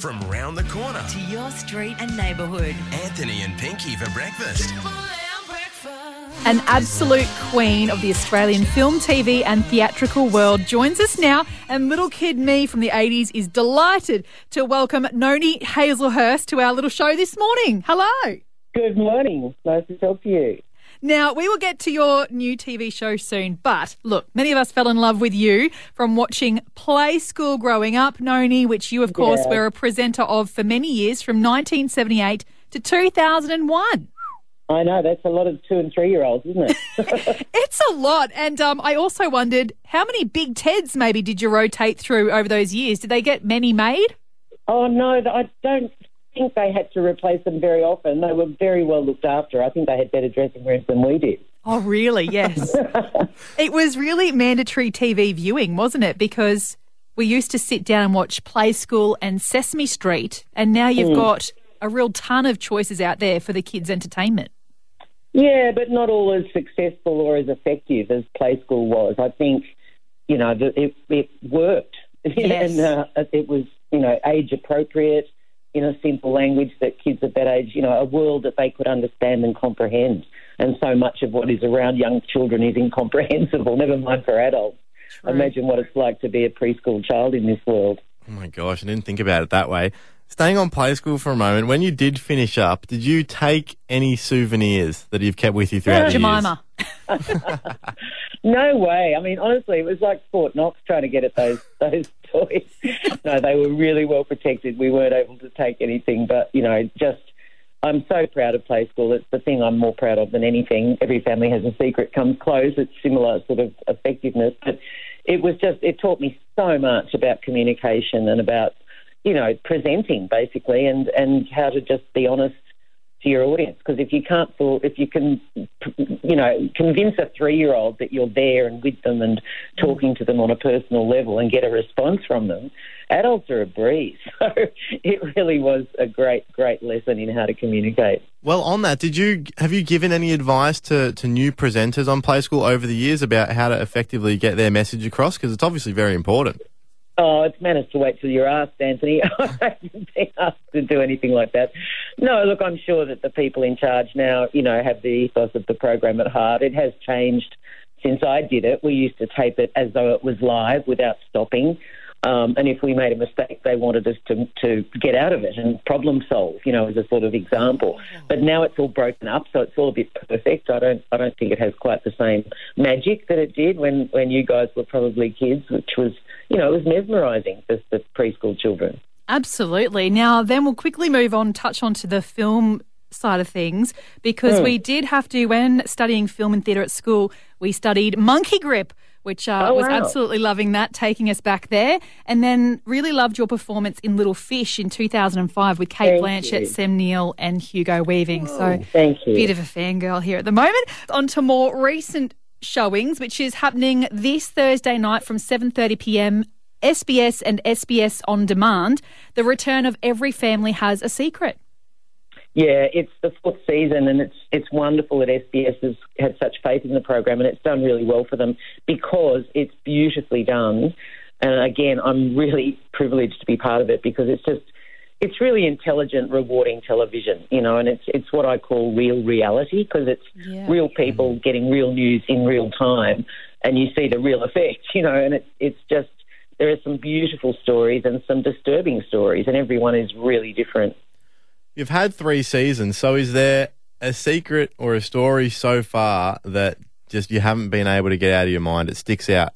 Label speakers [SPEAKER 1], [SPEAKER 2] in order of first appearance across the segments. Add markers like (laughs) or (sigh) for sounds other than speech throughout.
[SPEAKER 1] from round the corner.
[SPEAKER 2] to your street and neighbourhood.
[SPEAKER 1] Anthony and Pinky for breakfast.
[SPEAKER 3] An absolute queen of the Australian film, TV, and theatrical world joins us now. And little kid me from the 80s is delighted to welcome Noni Hazlehurst to our little show this morning. Hello.
[SPEAKER 4] Good morning. Nice to talk to you.
[SPEAKER 3] Now, we will get to your new TV show soon, but look, many of us fell in love with you from watching Play School growing up, Noni, which you, of course,
[SPEAKER 4] Yeah.
[SPEAKER 3] were a presenter of for many years from 1978 to 2001.
[SPEAKER 4] I know that's a lot of two and three year olds, isn't it? (laughs) (laughs)
[SPEAKER 3] It's a lot. And um, I also wondered how many Big Teds maybe did you rotate through over those years? Did they get many made?
[SPEAKER 4] oh no, I don't think they had to replace them very often. They were very well looked after. I think they had better dressing rooms than we did.
[SPEAKER 3] Oh, really? Yes. (laughs) it was really mandatory TV viewing, wasn't it? Because we used to sit down and watch Play School and Sesame Street, and now you've got a real ton of choices out there for the kids' entertainment.
[SPEAKER 4] Yeah, but not all as successful or as effective as Play School was. I think, you know, it, it worked. (laughs)
[SPEAKER 3] Yes.
[SPEAKER 4] and uh, it was, you know, age appropriate in a simple language that kids of that age, you know, a world that they could understand and comprehend. And so much of what is around young children is incomprehensible, (laughs) never mind for adults. Imagine what it's like to be a preschool child in this world.
[SPEAKER 5] Oh my gosh, I didn't think about it that way. Staying on play school for a moment, when you did finish up, did you take any souvenirs that you've kept with you throughout the
[SPEAKER 3] Jemima. (laughs)
[SPEAKER 4] No way. I mean, honestly, it was like Fort Knox trying to get at those those toys. (laughs) no, they were really well protected. We weren't able to take anything, but you know, just I'm so proud of Play School. It's the thing I'm more proud of than anything. Every family has a secret comes close. It's similar sort of effectiveness, but it was just it taught me so much about communication and about you know presenting basically and and how to just be honest to your audience because if you can't if you can you know convince a three year old that you're there and with them and talking to them on a personal level and get a response from them adults are a breeze (laughs) so it really was a great great lesson in how to communicate
[SPEAKER 5] Well, on that, did you have you given any advice to, to new presenters on Play School over the years about how to effectively get their message across? Because it's obviously very important.
[SPEAKER 4] Oh, it's manners to wait till you're asked, Anthony. (laughs) I haven't been asked to do anything like that. No, look, I'm sure that the people in charge now, you know, have the ethos of the program at heart. It has changed since I did it. We used to tape it as though it was live without stopping. Um, and if we made a mistake, they wanted us to, to get out of it and problem solve, you know, as a sort of example. But now it's all broken up, so it's all a bit perfect. I don't, I don't think it has quite the same magic that it did when, when you guys were probably kids, which was, you know, it was mesmerising for the preschool children.
[SPEAKER 3] Absolutely. Now, then we'll quickly move on, touch on to the film side of things, because we did have to, when studying film and theatre at school, we studied Monkey Grip, which uh,
[SPEAKER 4] Oh,
[SPEAKER 3] was
[SPEAKER 4] wow.
[SPEAKER 3] absolutely loving that, taking us back there. And then really loved your performance in Little Fish in 2005 with Kate
[SPEAKER 4] Thank
[SPEAKER 3] Blanchett,
[SPEAKER 4] you.
[SPEAKER 3] Sam Neill, and Hugo Weaving. so,
[SPEAKER 4] Thank you.
[SPEAKER 3] bit of a fangirl here at the moment. On to more recent showings, which is happening this Thursday night from 7:30 p.m. SBS and SBS on demand. The return of Every Family Has a Secret.
[SPEAKER 4] Yeah, it's the fourth season, and it's it's wonderful that SBS has had such faith in the program, and it's done really well for them because it's beautifully done. And again, I'm really privileged to be part of it because it's just it's really intelligent, rewarding television, you know, and it's it's what I call real reality because it's
[SPEAKER 3] Yeah.
[SPEAKER 4] real people mm-hmm. getting real news in real time, and you see the real effect, (laughs) you know, and it's it's just there are some beautiful stories and some disturbing stories, and everyone is really different.
[SPEAKER 5] You've had three seasons, so is there a secret or a story so far that just you haven't been able to get out of your mind? It sticks out.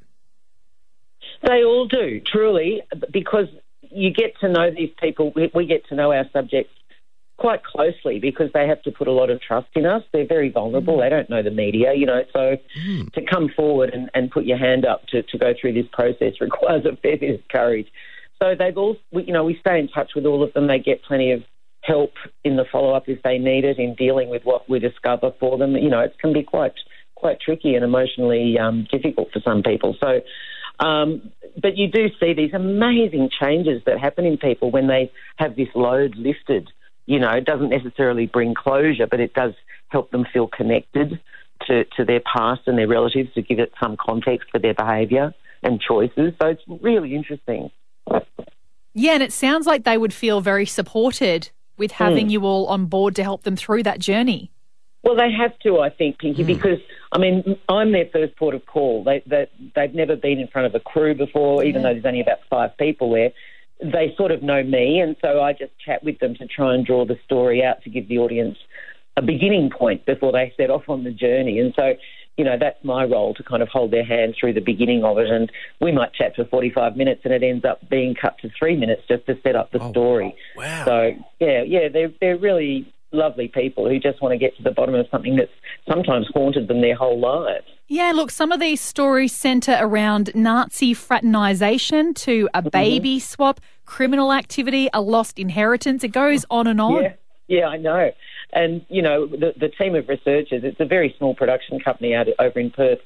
[SPEAKER 4] They all do, truly, because you get to know these people. We, we get to know our subjects quite closely because they have to put a lot of trust in us. They're very vulnerable. They don't know the media, you know. So to come forward and, and put your hand up to, to go through this process (laughs) requires a fair bit of courage. So they've all, we, you know, we stay in touch with all of them. They get plenty of help in the follow up if they need it in dealing with what we discover for them. You know, it can be quite quite tricky and emotionally um, difficult for some people. So, um, but you do see these amazing changes that happen in people when they have this load lifted. You know, it doesn't necessarily bring closure, but it does help them feel connected to, to their past and their relatives to give it some context for their behaviour and choices. So it's really interesting.
[SPEAKER 3] Yeah, and it sounds like they would feel very supported with having you all on board to help them through that journey.
[SPEAKER 4] Well, they have to, I think, Pinky, hmm. because I mean, I'm their first port of call. They, they they've never been in front of a crew before, even though there's only about five people there. They sort of know me, and so I just chat with them to try and draw the story out to give the audience a beginning point before they set off on the journey. And so, you know, that's my role to kind of hold their hand through the beginning of it. And we might chat for 45 minutes, and it ends up being cut to three minutes just to set up the oh, story.
[SPEAKER 5] wow.
[SPEAKER 4] So yeah, yeah, they're they're really lovely people who just want to get to the bottom of something that's sometimes haunted them their whole lives.
[SPEAKER 3] Yeah, look, some of these stories centre around Nazi fraternisation to
[SPEAKER 4] Mm-hmm.
[SPEAKER 3] a baby swap, criminal activity, a lost inheritance. It goes on and on.
[SPEAKER 4] Yeah, yeah, I know. And you know, the the team of researchers. It's a very small production company out over in Perth.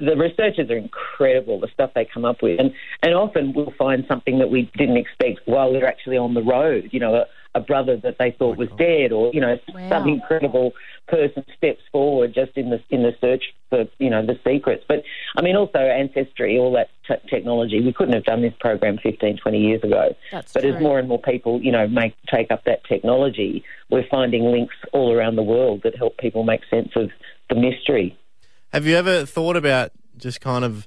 [SPEAKER 4] The researchers are incredible. The stuff they come up with, and and often we'll find something that we didn't expect while we're actually on the road. You know, a, a brother that they thought was oh dead, or you know,
[SPEAKER 3] Wow.
[SPEAKER 4] some incredible person steps forward just in the in the search for you know the secrets. But I mean, also ancestry, all that t- technology. We couldn't have done this program 15, 20 years ago.
[SPEAKER 3] That's
[SPEAKER 4] but as more and more people, you know, make take up that technology, we're finding links all around the world that help people make sense of the mystery.
[SPEAKER 5] Have you ever thought about just kind of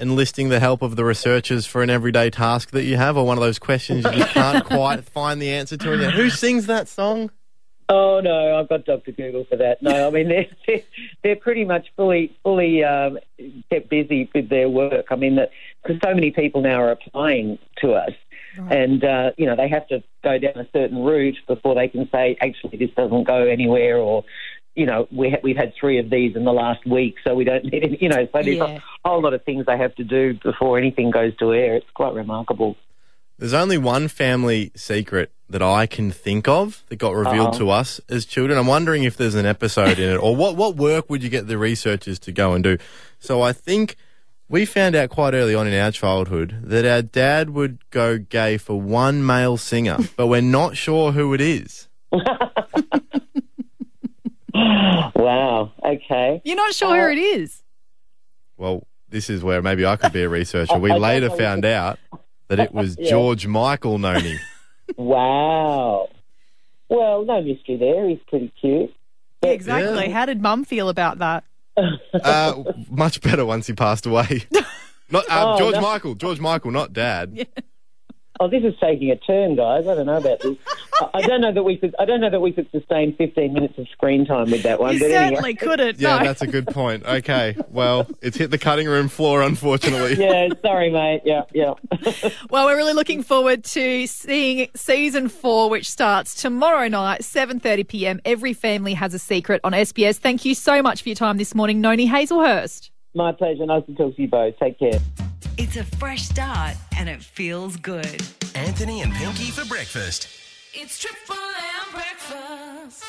[SPEAKER 5] enlisting the help of the researchers for an everyday task that you have, or one of those questions you just can't (laughs) quite find the answer to? And yet, who sings that song?
[SPEAKER 4] Oh no, I've got Dr. Google for that. No, I mean they're they're, they're pretty much fully fully um, kept busy with their work. I mean that because so many people now are applying to us, and uh, you know they have to go down a certain route before they can say actually this doesn't go anywhere or. You know, we ha- we've had three of these in the last week, so we don't (laughs) need any. You know, so there's
[SPEAKER 3] Yeah.
[SPEAKER 4] a whole lot of things they have to do before anything goes to air. It's quite remarkable.
[SPEAKER 5] There's only one family secret that I can think of that got revealed
[SPEAKER 4] Uh-huh.
[SPEAKER 5] to us as children. I'm wondering if there's an episode in it, or what, what work would you get the researchers to go and do? So I think we found out quite early on in our childhood that our dad would go gay for one male singer, but we're not sure who it is. (laughs)
[SPEAKER 4] Wow. Okay.
[SPEAKER 3] You're not sure who it is.
[SPEAKER 5] Well, this is where maybe I could be a researcher. We (laughs) later found out that it was (laughs)
[SPEAKER 4] Yeah.
[SPEAKER 5] George Michael Noni.
[SPEAKER 4] Wow. Well, no mystery there. He's pretty cute.
[SPEAKER 3] Yeah, exactly.
[SPEAKER 5] Yeah.
[SPEAKER 3] How did mum feel about that? (laughs)
[SPEAKER 5] Uh, much better once he passed away. Not uh,
[SPEAKER 4] Oh,
[SPEAKER 5] George
[SPEAKER 4] no.
[SPEAKER 5] Michael. George Michael, not Dad.
[SPEAKER 4] Oh, this is taking a turn, guys. I don't know about this. I- I don't know that we could. I don't know that we could sustain 15 minutes of screen time with that one.
[SPEAKER 3] You
[SPEAKER 4] but
[SPEAKER 3] certainly
[SPEAKER 4] anyway.
[SPEAKER 3] couldn't.
[SPEAKER 5] Yeah,
[SPEAKER 3] no.
[SPEAKER 5] that's a good point. Okay, well, it's hit the cutting room floor, unfortunately.
[SPEAKER 4] Yeah. Sorry, mate. Yeah. Yeah. (laughs)
[SPEAKER 3] Well, we're really looking forward to seeing season four, which starts tomorrow night, 7.30 p.m. Every family has a secret on SBS. Thank you so much for your time this morning, Noni Hazlehurst.
[SPEAKER 4] My pleasure. Nice to talk to you both. Take care.
[SPEAKER 2] It's a fresh start and it feels good.
[SPEAKER 1] Anthony and Pinky for breakfast.
[SPEAKER 6] It's triple M breakfast.